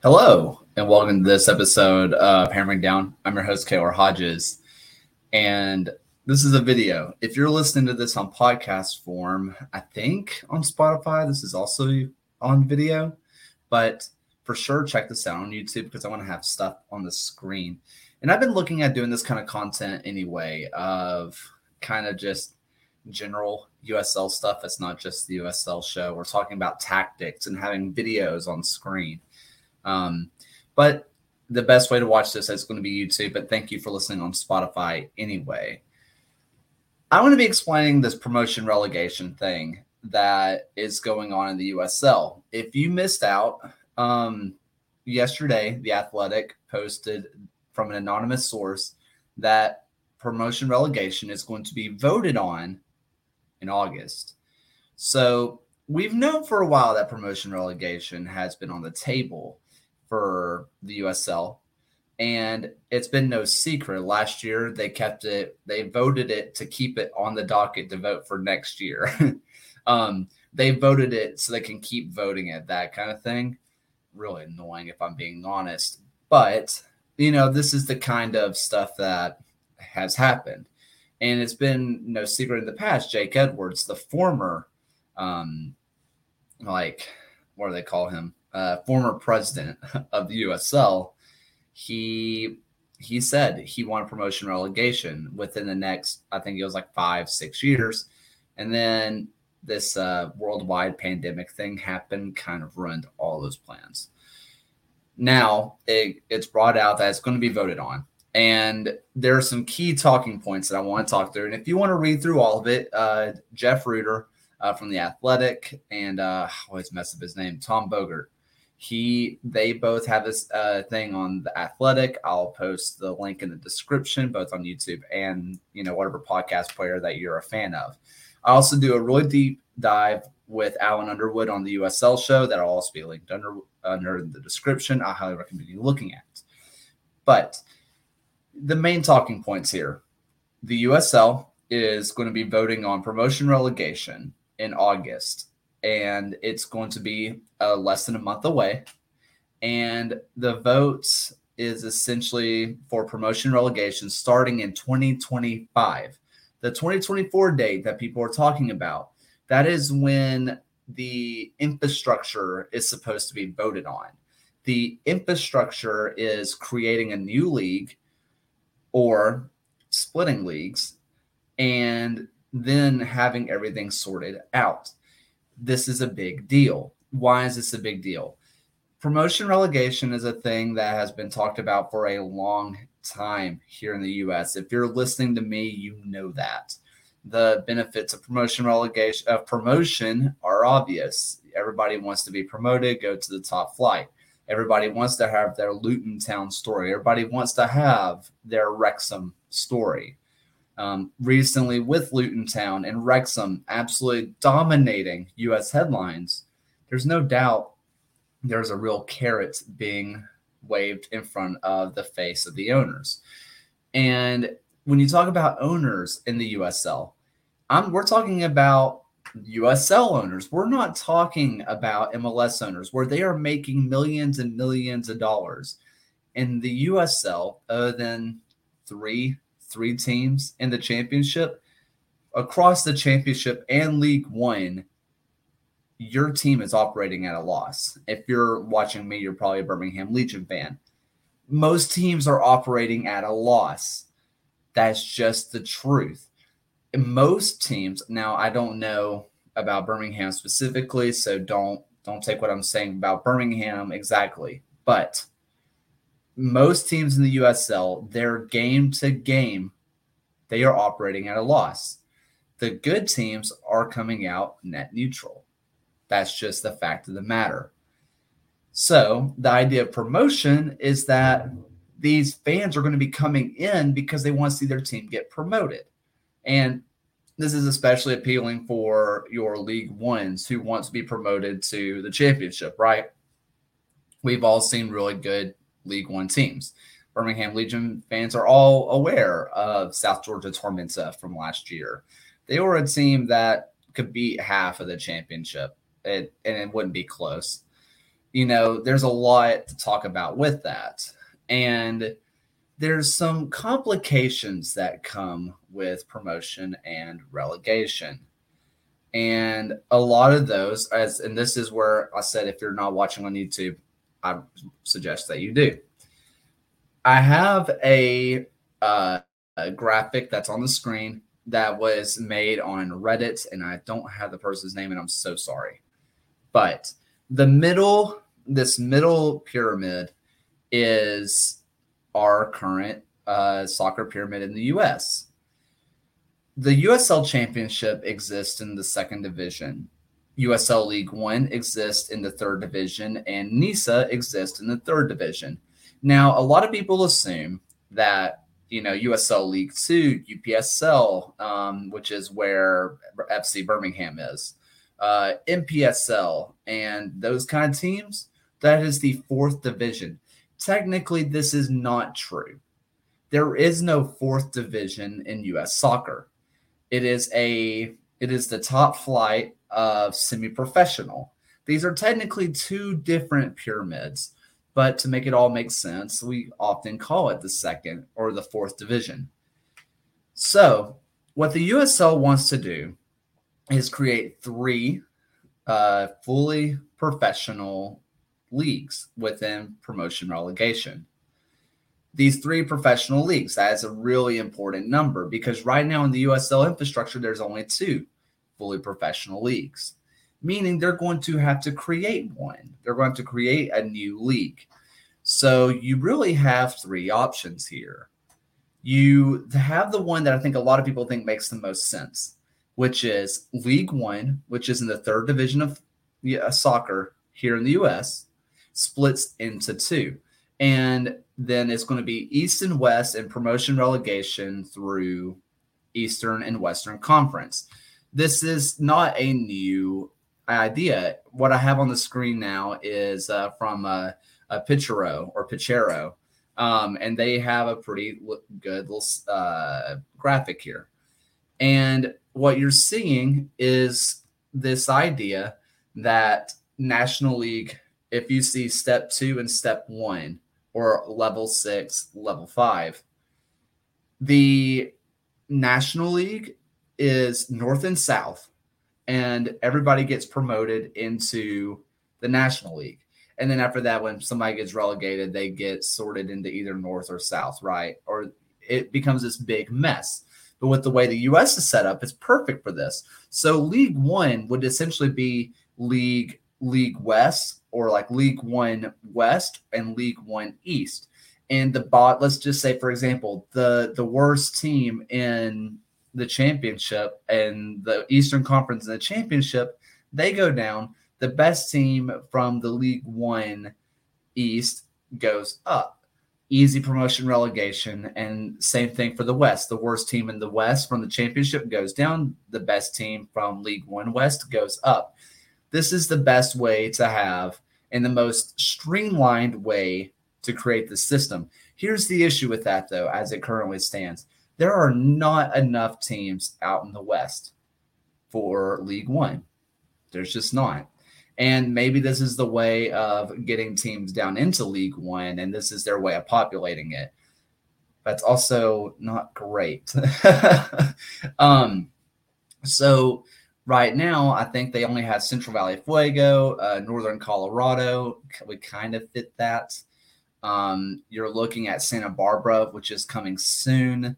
Hello, and welcome to this episode of Hammering Down. I'm your host, Kaylor Hodges, and this is a video. If you're listening to this on podcast form, I think on Spotify, this is also on video, but for sure, check this out on YouTube because I want to have stuff on the screen. And I've been looking at doing this kind of content anyway, of kind of just general USL stuff. It's not just the USL show. We're talking about tactics and having videos on screen um, but the best way to watch this is going to be YouTube. But thank you for listening on Spotify anyway. I want to be explaining this promotion relegation thing that is going on in the USL. If you missed out, um, yesterday, The Athletic posted from an anonymous source that promotion relegation is going to be voted on in August. So we've known for a while that promotion relegation has been on the table for the USL. And it's been no secret. Last year, they kept it, they voted it to keep it on the docket to vote for next year. um, they voted it so they can keep voting it, that kind of thing. Really annoying, if I'm being honest. But, you know, this is the kind of stuff that has happened. And it's been no secret in the past. Jake Edwards, the former, um, like, what do they call him? Uh, former president of the USL, he he said he wanted promotion relegation within the next, I think it was like five, six years. And then this uh, worldwide pandemic thing happened, kind of ruined all those plans. Now it, it's brought out that it's going to be voted on. And there are some key talking points that I want to talk through. And if you want to read through all of it, uh, Jeff Rueter uh, from The Athletic and uh, I always mess up his name, Tom Bogert he they both have this uh, thing on the athletic. I'll post the link in the description both on youtube and you know whatever podcast player that you're a fan of. I also do a really deep dive with alan underwood on the usl show that will also be linked under under the description. I highly recommend you looking at. But the main talking points here the usl is going to be voting on promotion relegation in august and it's going to be uh, less than a month away. And the votes is essentially for promotion relegation starting in 2025. The 2024 date that people are talking about, that is when the infrastructure is supposed to be voted on. The infrastructure is creating a new league or splitting leagues and then having everything sorted out this is a big deal. Why is this a big deal? Promotion relegation is a thing that has been talked about for a long time here in the US. If you're listening to me, you know that. The benefits of promotion relegation of promotion are obvious. Everybody wants to be promoted, go to the top flight. Everybody wants to have their Luton Town story. Everybody wants to have their Wrexham story um, recently with Luton Town and Wrexham absolutely dominating U.S. headlines, there's no doubt there's a real carrot being waved in front of the face of the owners. And when you talk about owners in the USL, I'm, we're talking about USL owners. We're not talking about MLS owners where they are making millions and millions of dollars. In the USL, other than three three teams in the championship, across the championship and League One, your team is operating at a loss. If you're watching me, you're probably a Birmingham Legion fan. Most teams are operating at a loss. That's just the truth. Most teams, now I don't know about Birmingham specifically, so don't don't take what I'm saying about Birmingham exactly, but most teams in the USL, their game to game, they are operating at a loss. The good teams are coming out net neutral. That's just the fact of the matter. So, the idea of promotion is that these fans are going to be coming in because they want to see their team get promoted. And this is especially appealing for your League Ones who want to be promoted to the championship, right? We've all seen really good League One teams. Birmingham Legion fans are all aware of South Georgia Tormenta uh, from last year. They were a team that could beat half of the championship, it, and it wouldn't be close. you know, there's a lot to talk about with that. And there's some complications that come with promotion and relegation. And a lot of those, as and this is where I said if you're not watching on YouTube, I suggest that you do. I have a, uh, a graphic that's on the screen that was made on Reddit, and I don't have the person's name, and I'm so sorry. But the middle, this middle pyramid is our current uh, soccer pyramid in the US. The USL Championship exists in the second division. USL League One exists in the third division, and NISA exists in the third division. Now, a lot of people assume that you know USL League Two, UPSL, um, which is where FC Birmingham is, uh, NPSL, and those kind of teams. That is the fourth division. Technically, this is not true. There is no fourth division in U.S. soccer. It is a it is the top flight of semi-professional. These are technically two different pyramids, but to make it all make sense, we often call it the second or the fourth division. So, what the USL wants to do is create three uh, fully professional leagues within promotion relegation. These three professional leagues, that is a really important number because right now in the USL infrastructure, there's only two fully professional leagues, meaning they're going to have to create one. They're going to create a new league. So you really have three options here. You have the one that I think a lot of people think makes the most sense, which is League One, which is in the third division of soccer here in the US, splits into two. And then it's going to be East and West and promotion relegation through Eastern and Western Conference this is not a new idea. What I have on the screen now is uh, from a, a Pitchero or Pitchero, um, and they have a pretty good little uh, graphic here. And what you're seeing is this idea that National League, if you see step two and step one, or level six, level five, the National League is North and South, and everybody gets promoted into the National League. And then after that, when somebody gets relegated, they get sorted into either North or South, right? Or it becomes this big mess. But with the way the US is set up, it's perfect for this. So League One would essentially be League League West or like League One West and League One East. And the bot, let's just say, for example, the the worst team in the championship and the Eastern Conference and the championship, they go down. The best team from the League One East goes up. Easy promotion relegation. And same thing for the West. The worst team in the West from the championship goes down. The best team from League One West goes up. This is the best way to have and the most streamlined way to create the system. Here's the issue with that, though, as it currently stands there are not enough teams out in the West for League One. There's just not. And maybe this is the way of getting teams down into League One, and this is their way of populating it. That's also not great. um, so right now, I think they only have Central Valley Fuego, uh, Northern Colorado. We kind of fit that. Um, you're looking at Santa Barbara, which is coming soon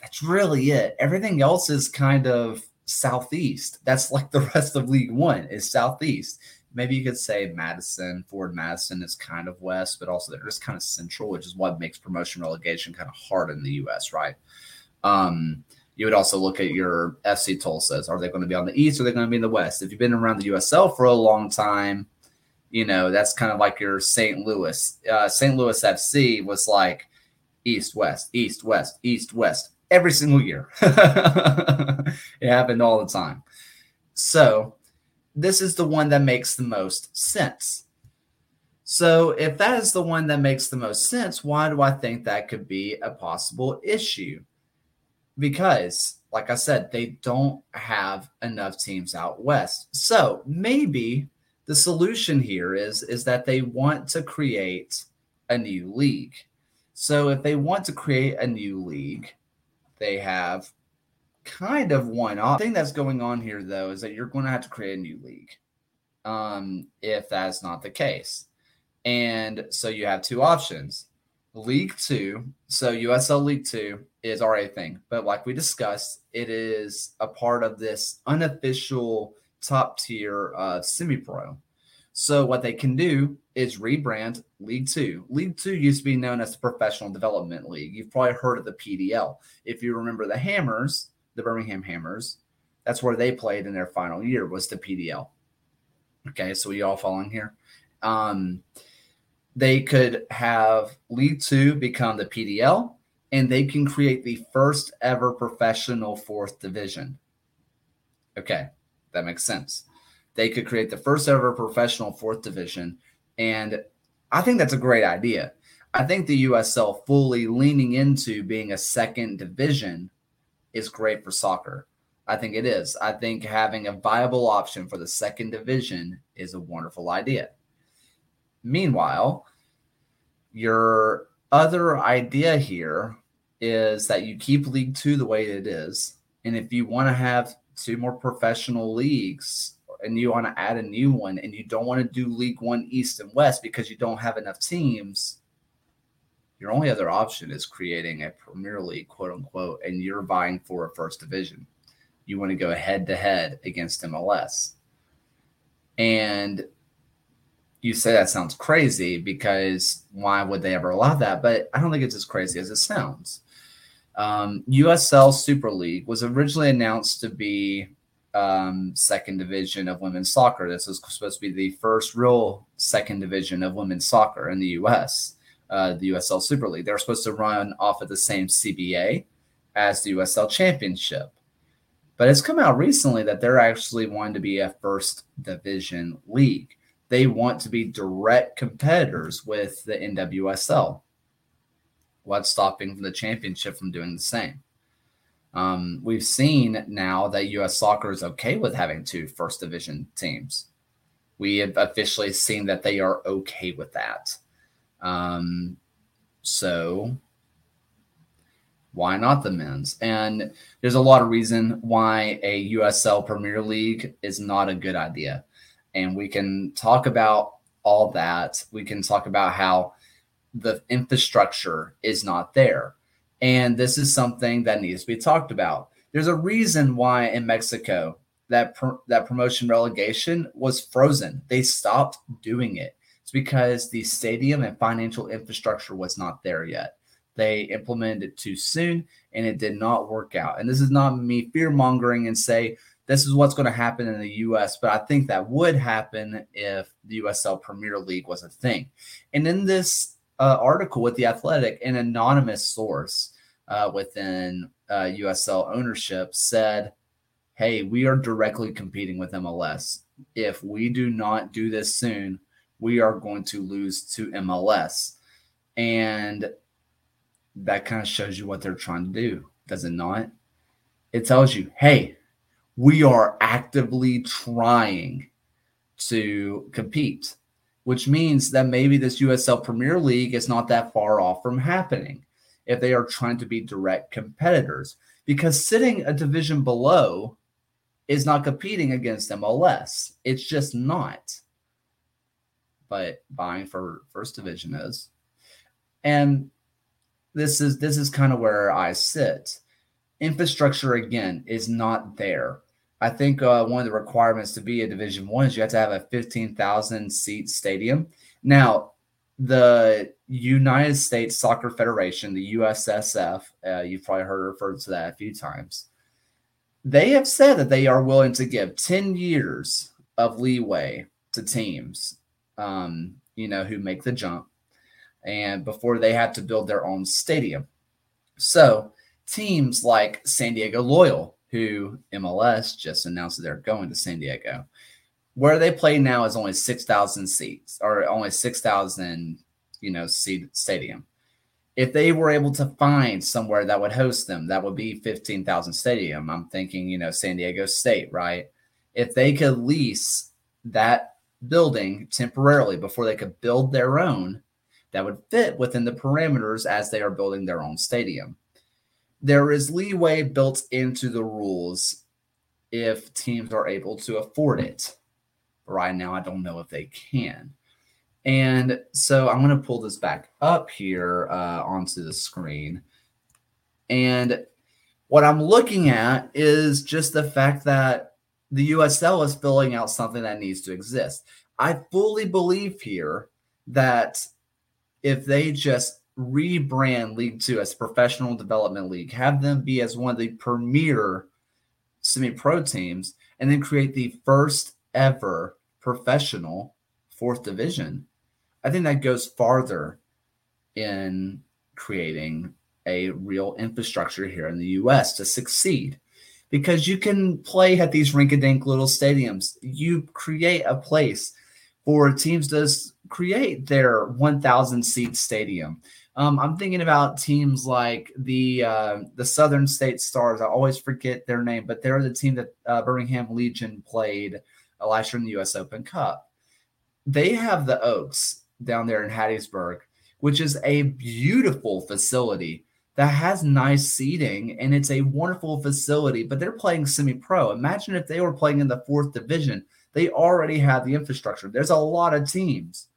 that's really it. Everything else is kind of southeast. That's like the rest of League One is southeast. Maybe you could say Madison, Forward Madison is kind of west, but also they're just kind of central, which is what makes promotion relegation kind of hard in the U.S. Right? Um, you would also look at your FC Tulsa's. Are they going to be on the east or are they going to be in the west? If you've been around the USL for a long time, you know that's kind of like your St. Louis. Uh, St. Louis FC was like east west, east west, east west every single year. it happened all the time. So, this is the one that makes the most sense. So, if that is the one that makes the most sense, why do I think that could be a possible issue? Because, like I said, they don't have enough teams out west. So, maybe The solution here is is that they want to create a new league. So if they want to create a new league, they have kind of one off. thing that's going on here though is that you're going to have to create a new league. Um, if that's not the case. And so you have two options. League Two, so USL League Two is already a thing, but like we discussed, it is a part of this unofficial top tier uh, semi pro. So what they can do is rebrand League Two. League Two used to be known as the Professional Development League. You've probably heard of the PDL. If you remember the Hammers, the Birmingham Hammers, that's where they played in their final year was the PDL. Okay, so you all following here. Um, they could have League Two become the PDL, and they can create the first ever professional fourth division. Okay, that makes sense. They could create the first ever professional fourth division. And I think that's a great idea. I think the USL fully leaning into being a second division is great for soccer. I think it is. I think having a viable option for the second division is a wonderful idea. Meanwhile, your other idea here is that you keep League Two the way it is. And if you want to have two more professional leagues and you want to add a new one and you don't want to do League One East and West because you don't have enough teams, your only other option is creating a Premier League, quote unquote, and you're vying for a first division. You want to go head to head against MLS. And you say that sounds crazy because why would they ever allow that? But I don't think it's as crazy as it sounds. Um, USL Super League was originally announced to be um, second division of women's soccer. This was supposed to be the first real second division of women's soccer in the U.S. Uh, the USL Super League. They're supposed to run off of the same CBA as the USL Championship. But it's come out recently that they're actually wanting to be a first division league. They want to be direct competitors with the NWSL. What's stopping the championship from doing the same? Um, we've seen now that U.S. soccer is okay with having two first division teams. We have officially seen that they are okay with that. Um, so why not the men's? And there's a lot of reason why a USL Premier League is not a good idea. And we can talk about all that. We can talk about how the infrastructure is not there. And this is something that needs to be talked about. There's a reason why in Mexico that that promotion relegation was frozen. They stopped doing it. It's because the stadium and financial infrastructure was not there yet. They implemented it too soon and it did not work out. And this is not me fear mongering and say this is what's going to happen in the US, but I think that would happen if the USL Premier League was a thing. And in this uh, article with the Athletic, an anonymous source uh, within uh, USL ownership said, "Hey, we are directly competing with MLS. If we do not do this soon, we are going to lose to MLS." And that kind of shows you what they're trying to do, does it not? It tells you, "Hey, we are actively trying to compete." Which means that maybe this USL Premier League is not that far off from happening if they are trying to be direct competitors. Because sitting a division below is not competing against MLS. It's just not. But buying for first division is. And this is this is kind of where I sit. Infrastructure again is not there. I think uh, one of the requirements to be a Division One is you have to have a fifteen thousand seat stadium. Now, the United States Soccer Federation, the USSF, uh, you've probably heard referred to that a few times. They have said that they are willing to give ten years of leeway to teams, um, you know, who make the jump, and before they have to build their own stadium. So teams like San Diego Loyal who MLS just announced that they're going to San Diego. Where they play now is only 6,000 seats or only 6,000, you know, seat stadium. If they were able to find somewhere that would host them, that would be 15,000 stadium. I'm thinking, you know, San Diego State, right? If they could lease that building temporarily before they could build their own that would fit within the parameters as they are building their own stadium. There is leeway built into the rules if teams are able to afford it. Right now, I don't know if they can. And so I'm going to pull this back up here uh, onto the screen. And what I'm looking at is just the fact that the USL is filling out something that needs to exist. I fully believe here that if they just rebrand League Two as professional development league, have them be as one of the premier semi pro teams, and then create the first ever professional fourth division, I think that goes farther in creating a real infrastructure here in the US to succeed. Because you can play at these rink-a-dink little stadiums. You create a place for teams to create their 1,000 seat stadium. Um, I'm thinking about teams like the uh, the Southern State Stars. I always forget their name, but they're the team that uh, Birmingham Legion played last year in the U.S. Open Cup. They have the Oaks down there in Hattiesburg, which is a beautiful facility that has nice seating and it's a wonderful facility, but they're playing semi pro. Imagine if they were playing in the fourth division. They already have the infrastructure. There's a lot of teams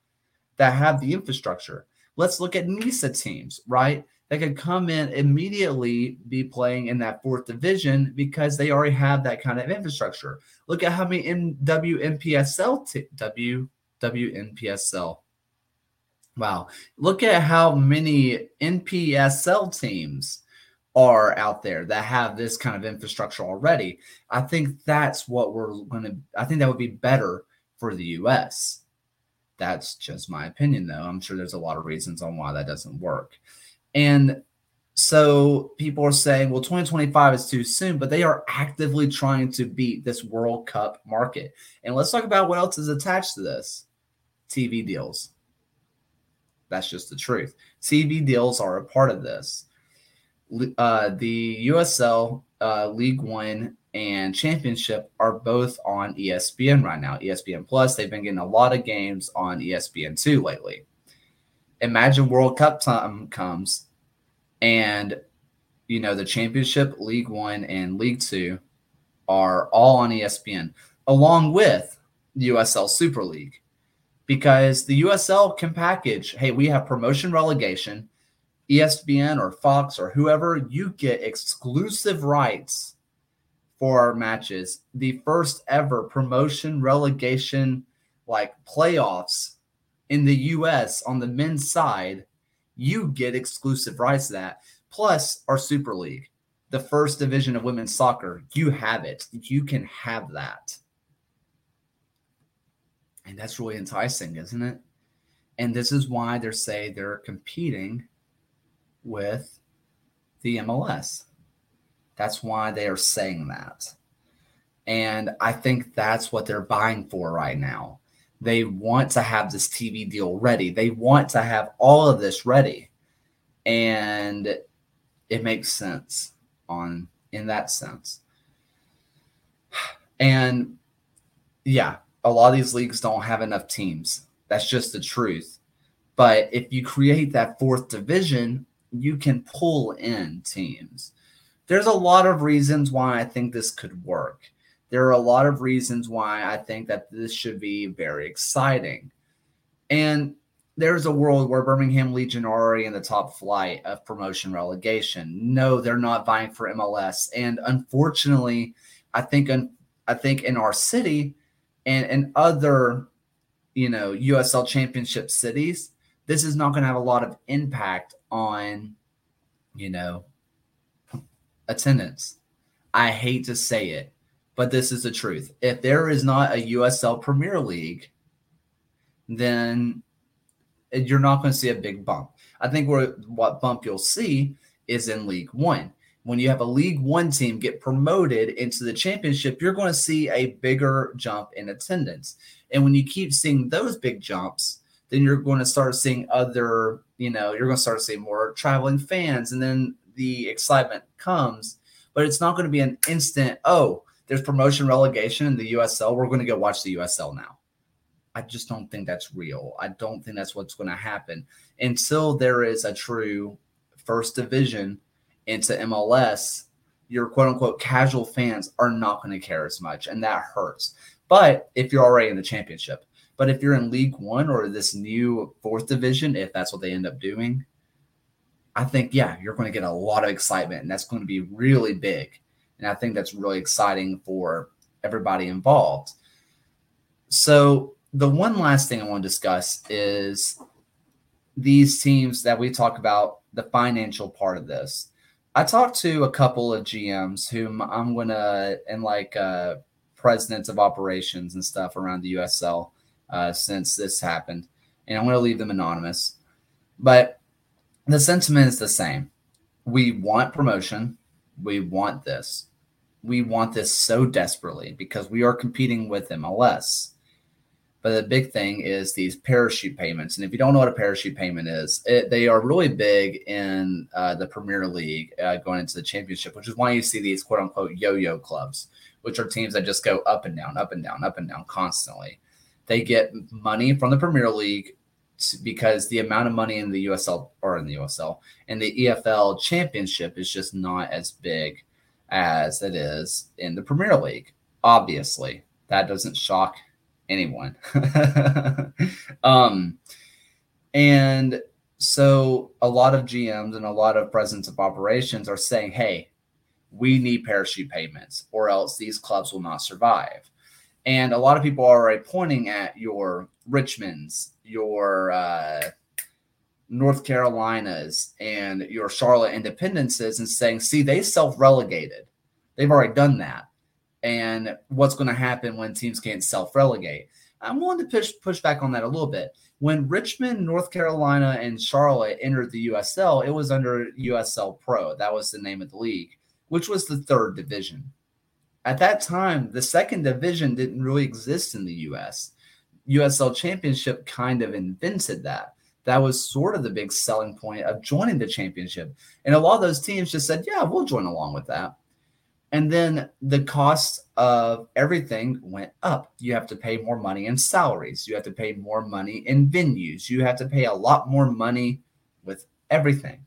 that have the infrastructure. Let's look at NISA teams, right? They could come in immediately be playing in that fourth division because they already have that kind of infrastructure. Look at how many WNPSL t- W WNPSL Wow. Look at how many NPSL teams are out there that have this kind of infrastructure already. I think that's what we're going to, I think that would be better for the US. That's just my opinion, though. I'm sure there's a lot of reasons on why that doesn't work. And so people are saying, well, 2025 is too soon, but they are actively trying to beat this World Cup market. And let's talk about what else is attached to this TV deals. That's just the truth. TV deals are a part of this. Uh, the USL uh, League One and Championship are both on ESPN right now. ESPN Plus. They've been getting a lot of games on ESPN two lately. Imagine World Cup time comes, and you know the Championship, League One, and League Two are all on ESPN, along with USL Super League because the USL can package, hey, we have promotion relegation, ESPN or Fox or whoever, you get exclusive rights for our matches. The first ever promotion relegation like playoffs in the US on the men's side, you get exclusive rights to that. Plus our Super League, the first division of women's soccer, you have it. You can have that. And that's really enticing, isn't it? And this is why they say they're competing with the MLS. That's why they are saying that. And I think that's what they're buying for right now. They want to have this TV deal ready. They want to have all of this ready. And it makes sense on in that sense. And yeah, a lot of these leagues don't have enough teams. That's just the truth. But if you create that fourth division, you can pull in teams. There's a lot of reasons why I think this could work. There are a lot of reasons why I think that this should be very exciting. And there's a world where Birmingham Legion are already in the top flight of promotion relegation. No, they're not vying for MLS. And unfortunately, I think I think in our city, and and other you know USL championship cities, this is not going to have a lot of impact on you know attendance. I hate to say it, but this is the truth. If there is not a USL Premier League, then you're not going to see a big bump. I think what bump you'll see is in League One when you have a League One team get promoted into the championship, you're going to see a bigger jump in attendance. And when you keep seeing those big jumps, then you're going to start seeing other, you know, you're going to start seeing more traveling fans. And then the excitement comes, but it's not going to be an instant, oh, there's promotion relegation in the USL. We're going to go watch the USL now. I just don't think that's real. I don't think that's what's going to happen until there is a true first division into MLS. Your quote unquote casual fans are not going to care as much, and that hurts. But if you're already in the championship, but if you're in League One or this new fourth division, if that's what they end up doing, I think, yeah, you're going to get a lot of excitement, and that's going to be really big. And I think that's really exciting for everybody involved. So, the one last thing I want to discuss is these teams that we talk about the financial part of this. I talked to a couple of GMs whom I'm gonna and like uh, presidents of operations and stuff around the USL uh, since this happened, and I'm gonna leave them anonymous. But the sentiment is the same. We want promotion. We want this. We want this so desperately because we are competing with MLS. But the big thing is these parachute payments. And if you don't know what a parachute payment is, it, they are really big in uh, the Premier League uh, going into the championship, which is why you see these quote unquote yo yo clubs, which are teams that just go up and down, up and down, up and down constantly. They get money from the Premier League because the amount of money in the USL or in the USL and the EFL championship is just not as big as it is in the Premier League. Obviously, that doesn't shock anyone. um, and so a lot of GMs and a lot of presidents of operations are saying, hey, we need parachute payments or else these clubs will not survive. And a lot of people are already pointing at your Richmonds, your uh, North Carolinas, and your Charlotte Independences and saying, see, they self relegated. They've already done that and what's going to happen when teams can't self relegate. I'm willing to push push back on that a little bit. When Richmond, North Carolina, and Charlotte entered the USL, it was under USL Pro. That was the name of the league, which was the third division. At that time, the second division didn't really exist in the US. USL Championship kind of invented that. That was sort of the big selling point of joining the championship. And a lot of those teams just said, yeah, we'll join along with that. And then the cost of everything went up. You have to pay more money in salaries. You have to pay more money in venues. You have to pay a lot more money with everything.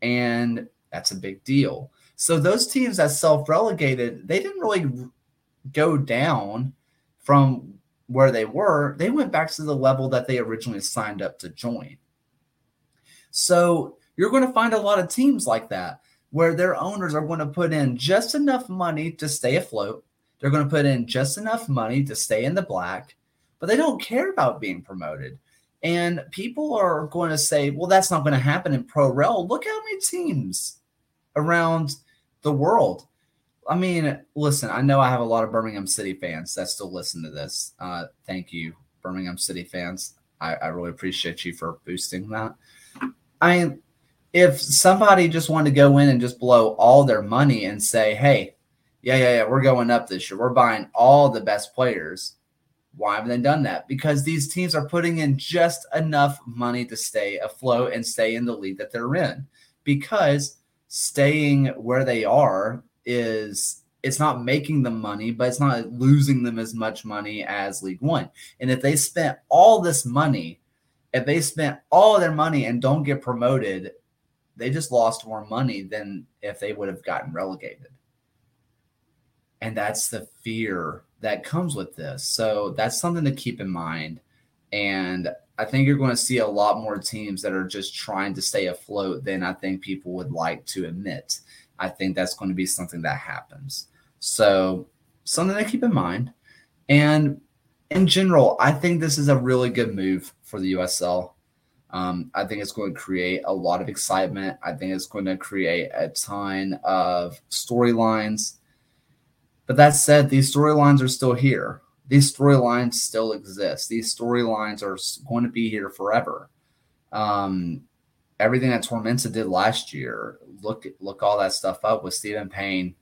And that's a big deal. So those teams that self relegated, they didn't really go down from where they were. They went back to the level that they originally signed up to join. So you're going to find a lot of teams like that where their owners are going to put in just enough money to stay afloat. They're going to put in just enough money to stay in the black, but they don't care about being promoted. And people are going to say, well, that's not going to happen in Pro Rel. Look how many teams around the world. I mean, listen, I know I have a lot of Birmingham City fans that still listen to this. Uh, thank you, Birmingham City fans. I, I really appreciate you for boosting that. I mean, if somebody just wanted to go in and just blow all their money and say, hey, yeah, yeah, yeah, we're going up this year. We're buying all the best players. Why haven't they done that? Because these teams are putting in just enough money to stay afloat and stay in the league that they're in. Because staying where they are is it's not making them money, but it's not losing them as much money as League One. And if they spent all this money, if they spent all their money and don't get promoted, they just lost more money than if they would have gotten relegated. And that's the fear that comes with this. So that's something to keep in mind. And I think you're going to see a lot more teams that are just trying to stay afloat than I think people would like to admit. I think that's going to be something that happens. So, something to keep in mind. And in general, I think this is a really good move for the USL. Um, I think it's going to create a lot of excitement. I think it's going to create a ton of storylines. But that said, these storylines are still here. These storylines still exist. These storylines are going to be here forever. Um, everything that Tormenta did last year, look look all that stuff up with Stephen Payne,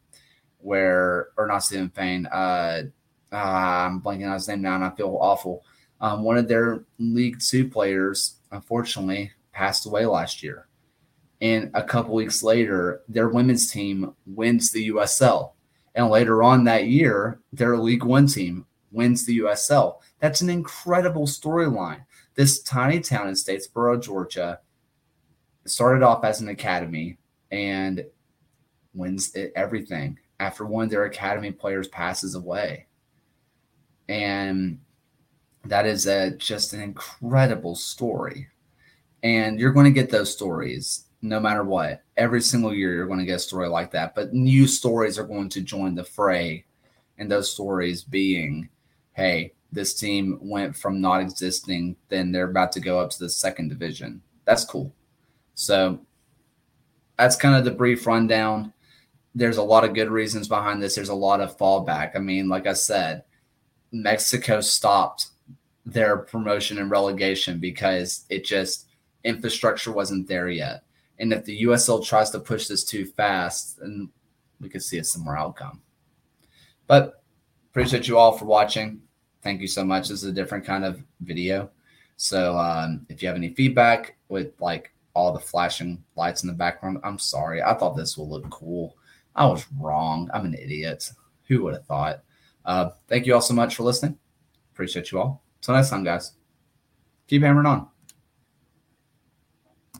where or not Stephen Payne. Uh, uh, I'm blanking on his name now, and I feel awful. Um, one of their League Two players unfortunately passed away last year. And a couple weeks later, their women's team wins the USL. And later on that year, their League One team wins the USL. That's an incredible storyline. This tiny town in Statesboro, Georgia, started off as an academy and wins everything after one of their academy players passes away. And that is a, just an incredible story. And you're going to get those stories no matter what. Every single year, you're going to get a story like that. But new stories are going to join the fray. And those stories being, hey, this team went from not existing, then they're about to go up to the second division. That's cool. So that's kind of the brief rundown. There's a lot of good reasons behind this. There's a lot of fallback. I mean, like I said, Mexico stopped their promotion and relegation because it just infrastructure wasn't there yet. And if the USL tries to push this too fast, then we could see a similar outcome. But appreciate you all for watching. Thank you so much. This is a different kind of video. So um, if you have any feedback with like all the flashing lights in the background, I'm sorry. I thought this would look cool. I was wrong. I'm an idiot. Who would have thought? Uh, thank you all so much for listening. Appreciate you all. Till next time, guys. Keep hammering on.